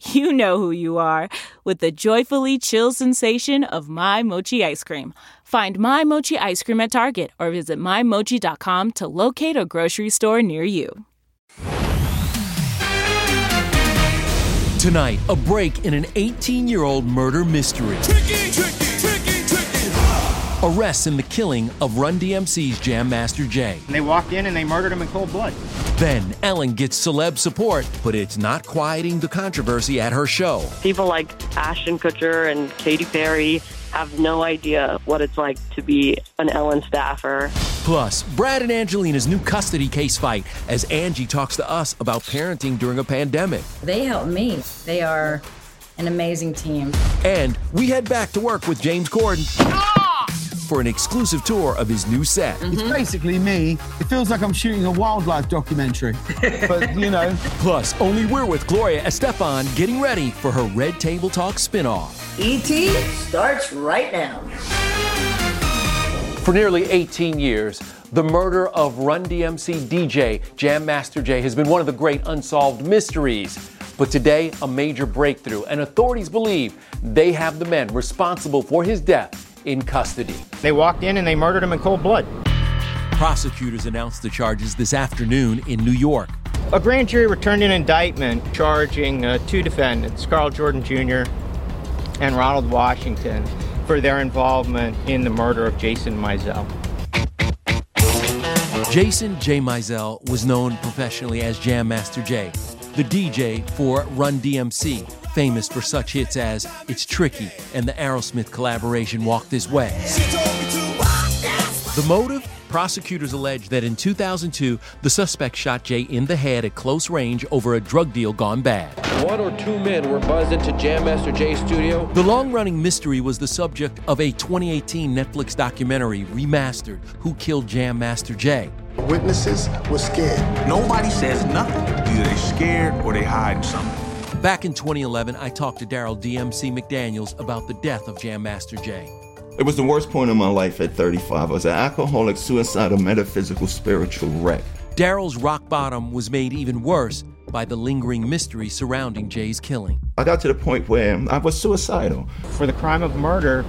you know who you are with the joyfully chill sensation of My Mochi ice cream. Find My Mochi ice cream at Target or visit MyMochi.com to locate a grocery store near you. Tonight, a break in an 18 year old murder mystery. Tricky, tricky, tricky, tricky. Arrests in the killing of Run DMC's Jam Master Jay. And they walked in and they murdered him in cold blood. Then Ellen gets celeb support, but it's not quieting the controversy at her show. People like Ashton Kutcher and Katy Perry have no idea what it's like to be an Ellen staffer. Plus, Brad and Angelina's new custody case fight as Angie talks to us about parenting during a pandemic. They help me. They are an amazing team. And we head back to work with James Corden for an exclusive tour of his new set. It's mm-hmm. basically me. It feels like I'm shooting a wildlife documentary. but, you know. Plus, only we're with Gloria Estefan getting ready for her Red Table Talk spinoff. ET starts right now. For nearly 18 years, the murder of Run DMC DJ Jam Master Jay has been one of the great unsolved mysteries. But today, a major breakthrough, and authorities believe they have the men responsible for his death in custody. They walked in and they murdered him in cold blood. Prosecutors announced the charges this afternoon in New York. A grand jury returned an indictment charging uh, two defendants, Karl Jordan Jr. and Ronald Washington, for their involvement in the murder of Jason Mizell. Jason J. Mizell was known professionally as Jam Master Jay, the DJ for Run DMC, famous for such hits as It's Tricky and the Aerosmith collaboration Walk This Way. The motive? Prosecutors allege that in 2002, the suspect shot Jay in the head at close range over a drug deal gone bad. One or two men were buzzed into Jam Master Jay's studio. The long running mystery was the subject of a 2018 Netflix documentary, Remastered Who Killed Jam Master Jay? Witnesses were scared. Nobody says nothing. Either they're scared or they hiding something. Back in 2011, I talked to Darryl DMC McDaniels about the death of Jam Master Jay. It was the worst point in my life at 35. I was an alcoholic, suicidal, metaphysical, spiritual wreck. Darryl's rock bottom was made even worse by the lingering mystery surrounding Jay's killing. I got to the point where I was suicidal. For the crime of murder,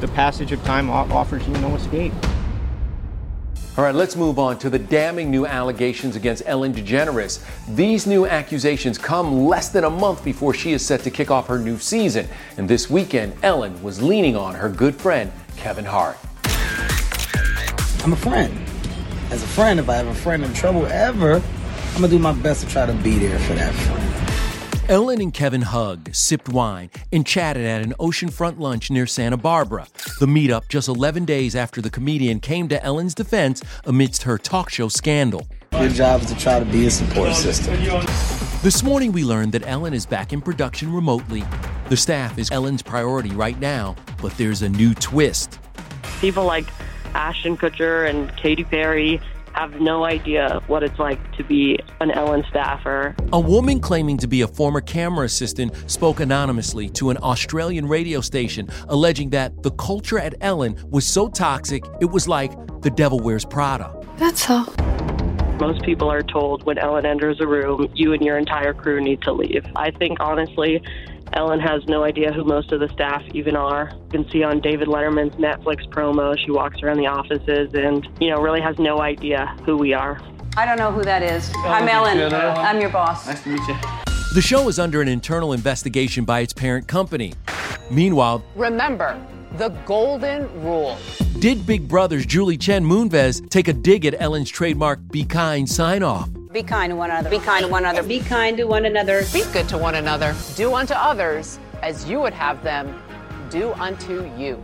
the passage of time offers you no escape. All right, let's move on to the damning new allegations against Ellen DeGeneres. These new accusations come less than a month before she is set to kick off her new season. And this weekend, Ellen was leaning on her good friend, Kevin Hart. I'm a friend. As a friend, if I have a friend in trouble ever, I'm gonna do my best to try to be there for that friend. Ellen and Kevin hugged, sipped wine, and chatted at an oceanfront lunch near Santa Barbara. The meetup just 11 days after the comedian came to Ellen's defense amidst her talk show scandal. Your job is to try to be a support system. This morning we learned that Ellen is back in production remotely. The staff is Ellen's priority right now, but there's a new twist. People like Ashton Kutcher and Katy Perry have no idea what it's like to be an Ellen staffer. A woman claiming to be a former camera assistant spoke anonymously to an Australian radio station, alleging that the culture at Ellen was so toxic it was like the devil wears Prada. That's all. Most people are told when Ellen enters a room, you and your entire crew need to leave. I think honestly, Ellen has no idea who most of the staff even are. You can see on David Letterman's Netflix promo, she walks around the offices and, you know, really has no idea who we are. I don't know who that is. Oh, I'm Ellen. I'm your boss. Nice to meet you. The show is under an internal investigation by its parent company. Meanwhile, Remember the golden rule. did Big Brother's Julie Chen Moonves take a dig at Ellen's trademark Be Kind sign off? Be kind to one another. Be kind to one another. Be kind to one another. Be good to one another. Do unto others as you would have them do unto you.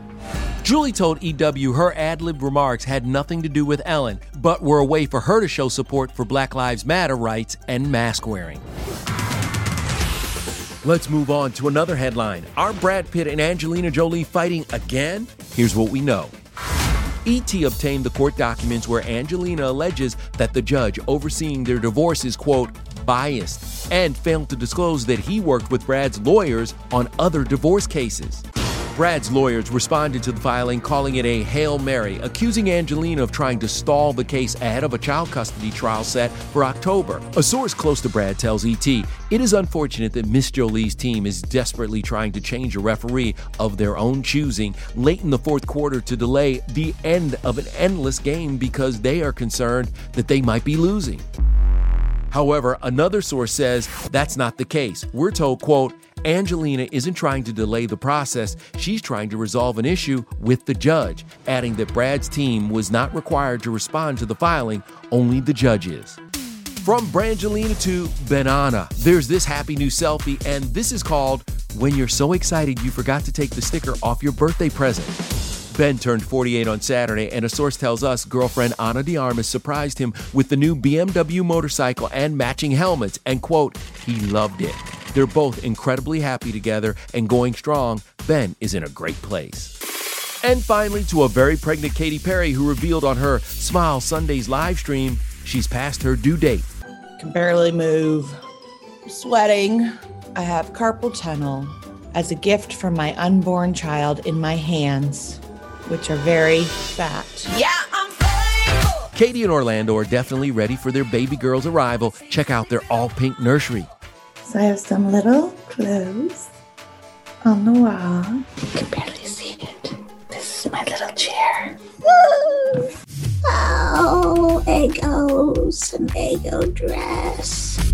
Julie told EW her ad lib remarks had nothing to do with Ellen, but were a way for her to show support for Black Lives Matter rights and mask wearing. Let's move on to another headline. Are Brad Pitt and Angelina Jolie fighting again? Here's what we know. ET obtained the court documents where Angelina alleges that the judge overseeing their divorce is, quote, biased, and failed to disclose that he worked with Brad's lawyers on other divorce cases. Brad's lawyers responded to the filing, calling it a Hail Mary, accusing Angelina of trying to stall the case ahead of a child custody trial set for October. A source close to Brad tells ET it is unfortunate that Miss Jolie's team is desperately trying to change a referee of their own choosing late in the fourth quarter to delay the end of an endless game because they are concerned that they might be losing. However, another source says that's not the case. We're told, quote, Angelina isn't trying to delay the process, she's trying to resolve an issue with the judge, adding that Brad's team was not required to respond to the filing, only the judge is. From Brangelina to Benana, there's this happy new selfie, and this is called When You're So Excited You Forgot to Take the Sticker Off Your Birthday Present. Ben turned 48 on Saturday, and a source tells us girlfriend Ana de Armas surprised him with the new BMW motorcycle and matching helmets, and quote, he loved it. They're both incredibly happy together and going strong. Ben is in a great place. And finally, to a very pregnant Katy Perry who revealed on her Smile Sundays live stream she's past her due date. can barely move. Sweating. I have carpal tunnel as a gift from my unborn child in my hands, which are very fat. Yeah, I'm fine! Katy and Orlando are definitely ready for their baby girl's arrival. Check out their all pink nursery. So I have some little clothes on the wall. You can barely see it. This is my little chair. Woo! Oh, Eggo's an Eggo dress.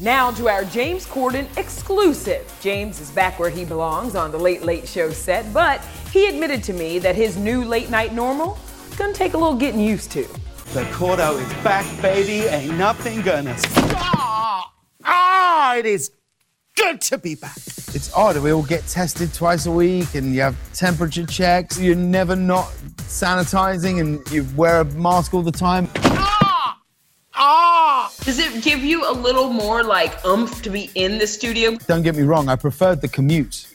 Now to our James Corden exclusive. James is back where he belongs on the Late Late Show set, but he admitted to me that his new late night normal is gonna take a little getting used to. The Cordo is back, baby. Ain't nothing gonna stop. It is good to be back. It's odd. We all get tested twice a week, and you have temperature checks. You're never not sanitizing, and you wear a mask all the time. Ah! Ah! Does it give you a little more like oomph to be in the studio? Don't get me wrong. I preferred the commute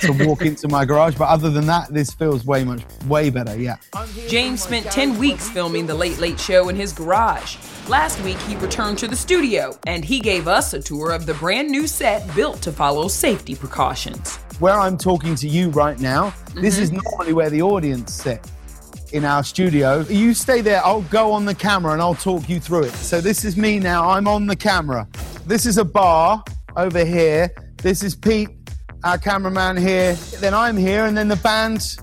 to walk into my garage, but other than that, this feels way much, way better. Yeah. James spent 10 weeks filming The Late Late Show in his garage. Last week, he returned to the studio and he gave us a tour of the brand new set built to follow safety precautions. Where I'm talking to you right now, this is mm-hmm. normally where the audience sit in our studio. You stay there, I'll go on the camera and I'll talk you through it. So this is me now, I'm on the camera. This is a bar over here. This is Pete, our cameraman here. Then I'm here and then the band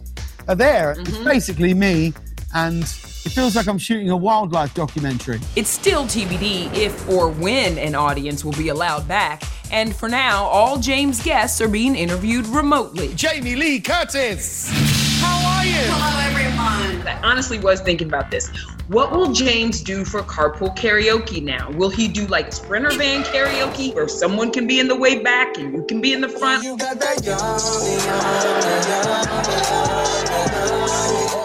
are there. It's mm-hmm. basically me and it feels like I'm shooting a wildlife documentary. It's still TBD if or when an audience will be allowed back. And for now, all James guests are being interviewed remotely. Jamie Lee Curtis! How are you? Hello, everyone. I honestly was thinking about this. What will James do for carpool karaoke now? Will he do like sprinter van karaoke where someone can be in the way back and you can be in the front?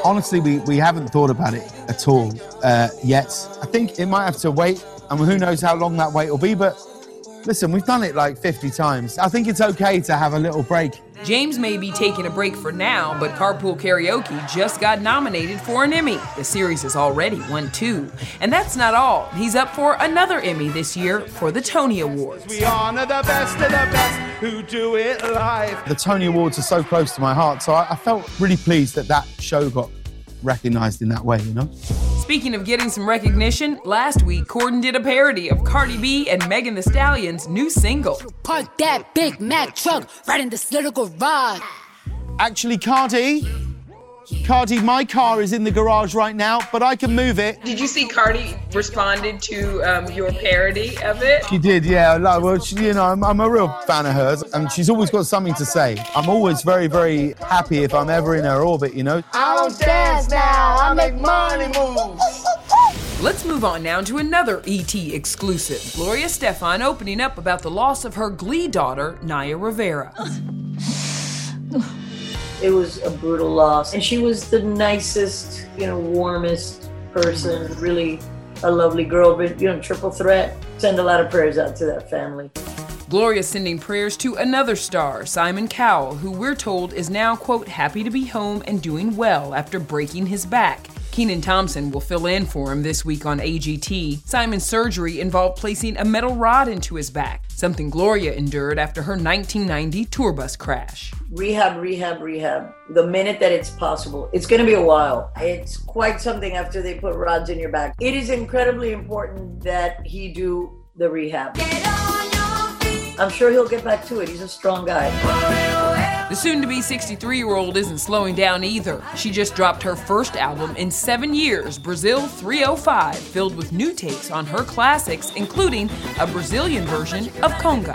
Honestly, we, we haven't thought about it at all uh, yet. I think it might have to wait, and who knows how long that wait will be, but listen, we've done it like 50 times. I think it's okay to have a little break. James may be taking a break for now, but Carpool Karaoke just got nominated for an Emmy. The series has already won two. And that's not all. He's up for another Emmy this year for the Tony Awards. We honor the best of the best who do it live. The Tony Awards are so close to my heart, so I, I felt really pleased that that show got recognized in that way, you know? Speaking of getting some recognition, last week Corden did a parody of Cardi B and Megan Thee Stallion's new single. Park that Big Mac truck right in this little garage. Actually, Cardi, Cardi, my car is in the garage right now, but I can move it. Did you see Cardi responded to um, your parody of it? She did, yeah. Like, well, she, you know, I'm, I'm a real fan of hers, and she's always got something to say. I'm always very, very happy if I'm ever in her orbit, you know. I don't dance now, I make money moves. Let's move on now to another ET exclusive. Gloria Estefan opening up about the loss of her Glee daughter, Naya Rivera. It was a brutal loss. And she was the nicest, you know, warmest person, mm-hmm. really a lovely girl, but, you know, triple threat. Send a lot of prayers out to that family. Gloria sending prayers to another star, Simon Cowell, who we're told is now, quote, happy to be home and doing well after breaking his back. Kenan Thompson will fill in for him this week on AGT. Simon's surgery involved placing a metal rod into his back, something Gloria endured after her 1990 tour bus crash. Rehab, rehab, rehab. The minute that it's possible. It's going to be a while. It's quite something after they put rods in your back. It is incredibly important that he do the rehab. I'm sure he'll get back to it. He's a strong guy. The soon to be 63 year old isn't slowing down either. She just dropped her first album in seven years, Brazil 305, filled with new takes on her classics, including a Brazilian version of Conga.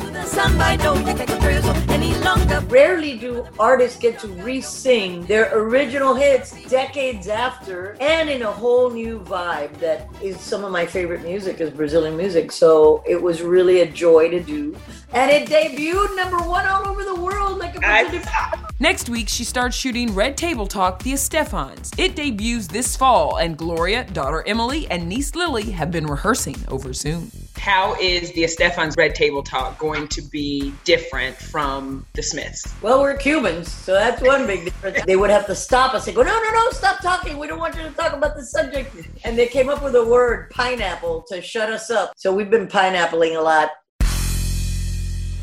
Rarely do artists get to re-sing their original hits decades after and in a whole new vibe that is some of my favorite music is Brazilian music. So it was really a joy to do. And it debuted number one all over the world like a bunch of Next week, she starts shooting Red Table Talk The Estefans. It debuts this fall, and Gloria, daughter Emily, and niece Lily have been rehearsing over Zoom. How is the Estefan's Red Table Talk going to be different from the Smiths? Well, we're Cubans, so that's one big difference. They would have to stop us and go, no, no, no, stop talking. We don't want you to talk about the subject. And they came up with a word, pineapple, to shut us up. So we've been pineappling a lot.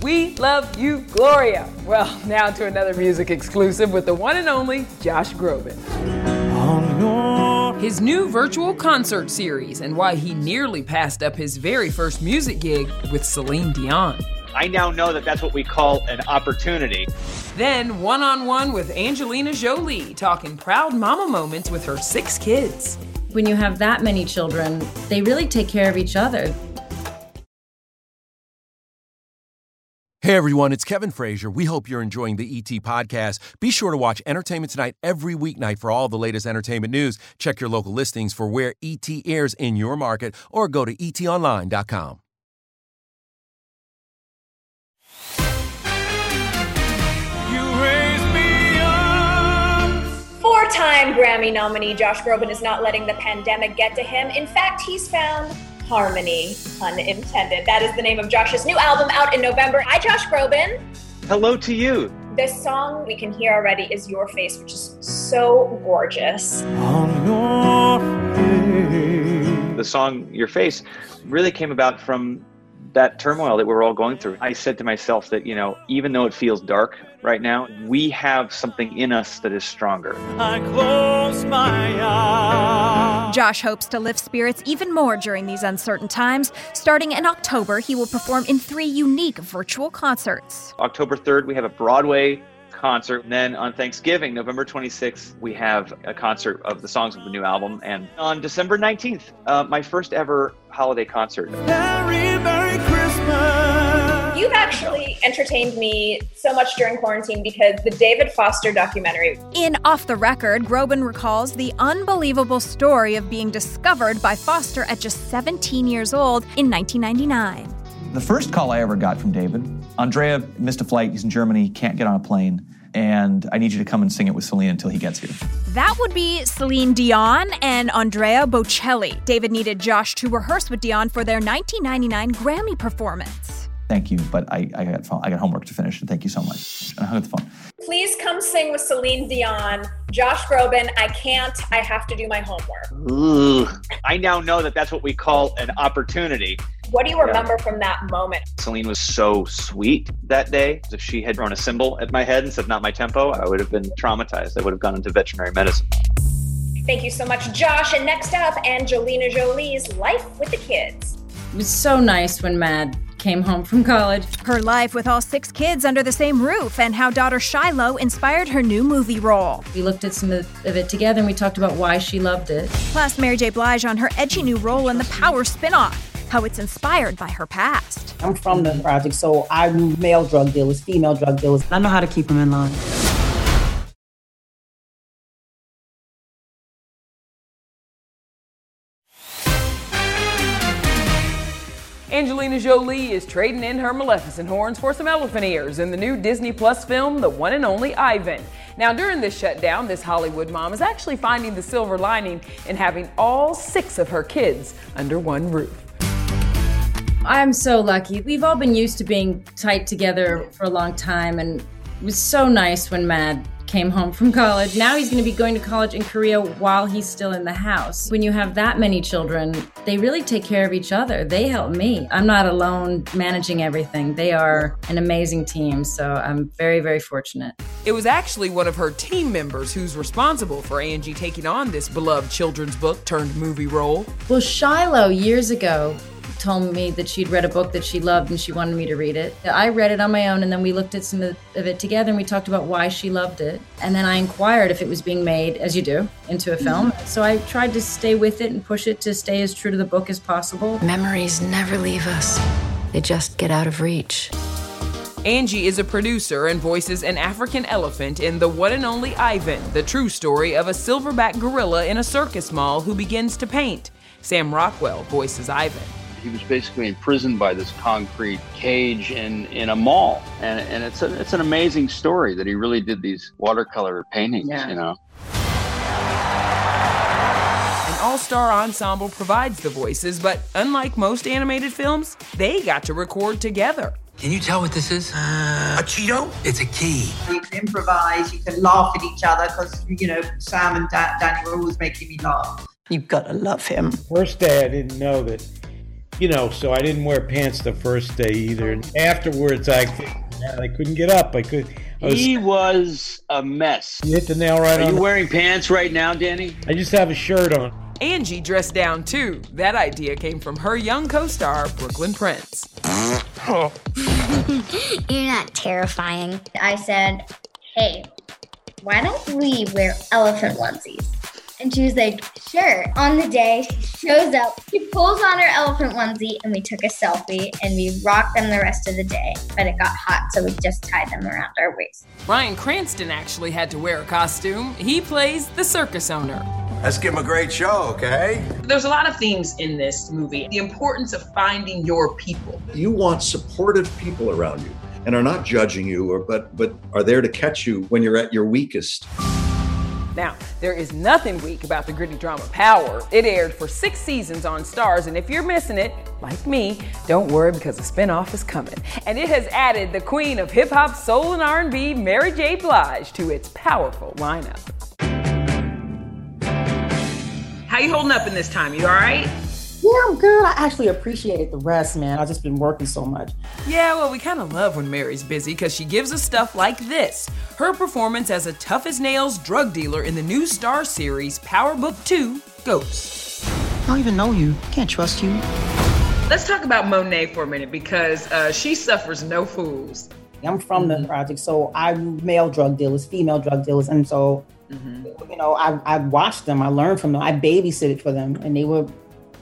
We love you, Gloria. Well, now to another music exclusive with the one and only Josh Groban. His new virtual concert series and why he nearly passed up his very first music gig with Celine Dion. I now know that that's what we call an opportunity. Then one on one with Angelina Jolie, talking proud mama moments with her six kids. When you have that many children, they really take care of each other. Hey everyone, it's Kevin Frazier. We hope you're enjoying the ET podcast. Be sure to watch Entertainment Tonight every weeknight for all the latest entertainment news. Check your local listings for where ET airs in your market or go to etonline.com. Four time Grammy nominee Josh Groban is not letting the pandemic get to him. In fact, he's found harmony, unintended. That is the name of Josh's new album out in November. Hi, Josh Groban. Hello to you. This song we can hear already is Your Face, which is so gorgeous. The song Your Face really came about from that turmoil that we we're all going through. I said to myself that, you know, even though it feels dark right now, we have something in us that is stronger. I close my eyes. Josh hopes to lift spirits even more during these uncertain times. Starting in October, he will perform in three unique virtual concerts. October 3rd, we have a Broadway concert. And then on Thanksgiving, November 26th, we have a concert of the songs of the new album. And on December 19th, uh, my first ever holiday concert. Merry, Merry Christmas. You've actually entertained me so much during quarantine because the David Foster documentary. In Off the Record, Groban recalls the unbelievable story of being discovered by Foster at just 17 years old in 1999. The first call I ever got from David Andrea missed a flight. He's in Germany, can't get on a plane, and I need you to come and sing it with Celine until he gets here. That would be Celine Dion and Andrea Bocelli. David needed Josh to rehearse with Dion for their 1999 Grammy performance. Thank you, but I, I, got, I got homework to finish, and thank you so much. And I hung up the phone. Please come sing with Celine Dion. Josh Groban, I can't. I have to do my homework. Ooh. I now know that that's what we call an opportunity. What do you remember yeah. from that moment? Celine was so sweet that day. If she had thrown a cymbal at my head and said, not my tempo, I would have been traumatized. I would have gone into veterinary medicine. Thank you so much, Josh. And next up, Angelina Jolie's Life with the Kids. It was so nice when Mad came home from college. Her life with all six kids under the same roof and how daughter Shiloh inspired her new movie role. We looked at some of it together and we talked about why she loved it. Plus, Mary J. Blige on her edgy new role in the Power spinoff how it's inspired by her past. I'm from the project, so I knew male drug dealers, female drug dealers. I know how to keep them in line. Angelina Jolie is trading in her Maleficent horns for some elephant ears in the new Disney Plus film, The One and Only Ivan. Now, during this shutdown, this Hollywood mom is actually finding the silver lining in having all six of her kids under one roof. I'm so lucky. We've all been used to being tight together for a long time, and it was so nice when Mad came home from college. Now he's going to be going to college in Korea while he's still in the house. When you have that many children, they really take care of each other. They help me. I'm not alone managing everything. They are an amazing team, so I'm very, very fortunate. It was actually one of her team members who's responsible for Angie taking on this beloved children's book turned movie role. Well, Shiloh, years ago, told me that she'd read a book that she loved and she wanted me to read it. I read it on my own and then we looked at some of it together and we talked about why she loved it. And then I inquired if it was being made, as you do, into a mm-hmm. film. Mm-hmm. So I tried to stay with it and push it to stay as true to the book as possible. Memories never leave us, they just get out of reach. Angie is a producer and voices an African elephant in The One and Only Ivan, the true story of a silverback gorilla in a circus mall who begins to paint. Sam Rockwell voices Ivan. He was basically imprisoned by this concrete cage in, in a mall. And, and it's, a, it's an amazing story that he really did these watercolor paintings, yeah. you know. An all star ensemble provides the voices, but unlike most animated films, they got to record together. Can you tell what this is? Uh, a Cheeto? It's a key. You can improvise, you can laugh at each other because, you know, Sam and da- Danny were always making me laugh. You've got to love him. First day, I didn't know that you know, so I didn't wear pants the first day either. And afterwards, I I couldn't get up. I could. I was, he was a mess. You hit the nail right Are on. Are you wearing pants right now, Danny? I just have a shirt on. Angie dressed down too. That idea came from her young co-star, Brooklyn Prince. You're not terrifying. I said, "Hey, why don't we wear elephant onesies?" And she was like, sure. On the day, she shows up, she pulls on her elephant onesie, and we took a selfie and we rocked them the rest of the day. But it got hot, so we just tied them around our waist. Bryan Cranston actually had to wear a costume. He plays the circus owner. Let's give him a great show, okay? There's a lot of themes in this movie. The importance of finding your people. You want supportive people around you and are not judging you or but but are there to catch you when you're at your weakest. Now, there is nothing weak about the gritty drama Power. It aired for six seasons on Starz, and if you're missing it, like me, don't worry because a spinoff is coming. And it has added the queen of hip hop, soul, and R&B, Mary J. Blige, to its powerful lineup. How you holding up in this time? You all right? Yeah, I'm good. I actually appreciate the rest, man. I've just been working so much. Yeah, well, we kind of love when Mary's busy because she gives us stuff like this her performance as a tough as nails drug dealer in the new Starz series Power Book 2 Ghosts. I don't even know you. Can't trust you. Let's talk about Monet for a minute because uh, she suffers no fools. I'm from the project, so I'm male drug dealers, female drug dealers, and so mm-hmm. you know I, I watched them, I learned from them, I babysitted for them, and they were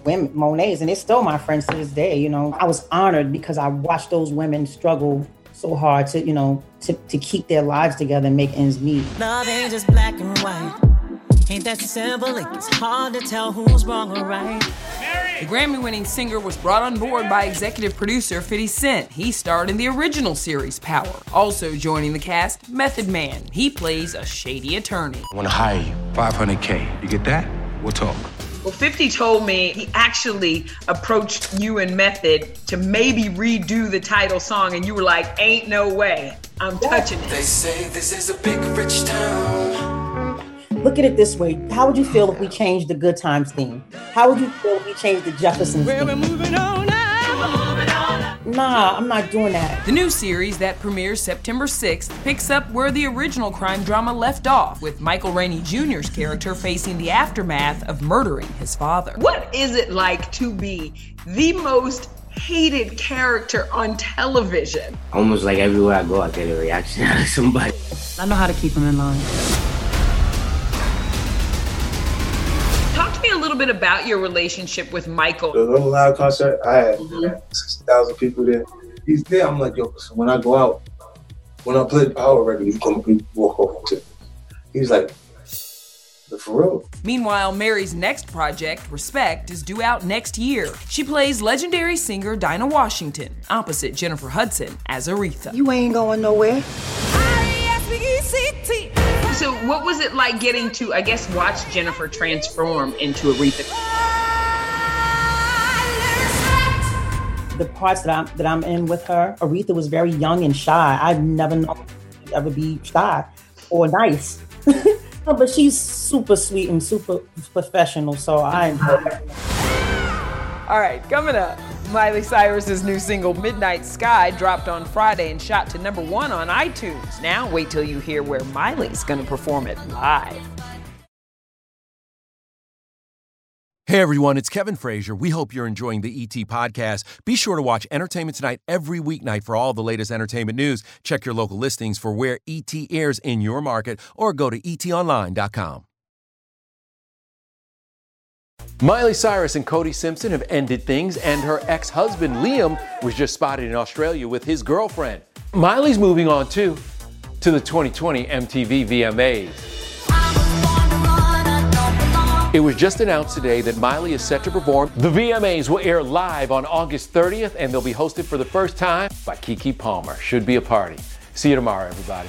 women, Monets, and they're still my friends to this day. You know, I was honored because I watched those women struggle so hard to, you know, to, to keep their lives together and make ends meet. Love ain't just black and white. Ain't that simple? It's hard to tell who's wrong or right. The Grammy winning singer was brought on board by executive producer 50 Cent. He starred in the original series Power. Also joining the cast, Method Man. He plays a shady attorney. I want to hire you. 500K. You get that? We'll talk. Well, 50 told me he actually approached you and Method to maybe redo the title song, and you were like, ain't no way. I'm touching it. They say this is a big rich town. Look at it this way. How would you feel if we changed the Good Times theme? How would you feel if we changed the Jeffersons theme? Nah, I'm not doing that. The new series that premieres September 6th picks up where the original crime drama left off, with Michael Rainey Jr.'s character facing the aftermath of murdering his father. What is it like to be the most hated character on television? Almost like everywhere I go, I get a reaction out of somebody. I know how to keep them in line. Little bit about your relationship with Michael. The Little Loud concert, I had 60,000 people there. He's there. I'm like, yo, so when I go out, when I play Power Record, you come people walk over to He's like, for real. Meanwhile, Mary's next project, Respect, is due out next year. She plays legendary singer Dinah Washington, opposite Jennifer Hudson, as Aretha. You ain't going nowhere. So, what was it like getting to, I guess, watch Jennifer transform into Aretha? The parts that I'm that I'm in with her, Aretha was very young and shy. I've never known her to ever be shy or nice. No, but she's super sweet and super professional, so I enjoy her. All right, coming up. Miley Cyrus's new single Midnight Sky dropped on Friday and shot to number one on iTunes. Now, wait till you hear where Miley's going to perform it live. Hey everyone, it's Kevin Frazier. We hope you're enjoying the ET podcast. Be sure to watch Entertainment Tonight every weeknight for all the latest entertainment news. Check your local listings for where ET airs in your market or go to etonline.com. Miley Cyrus and Cody Simpson have ended things, and her ex husband Liam was just spotted in Australia with his girlfriend. Miley's moving on too to the 2020 MTV VMAs. It was just announced today that Miley is set to perform. The VMAs will air live on August 30th, and they'll be hosted for the first time by Keke Palmer. Should be a party. See you tomorrow, everybody.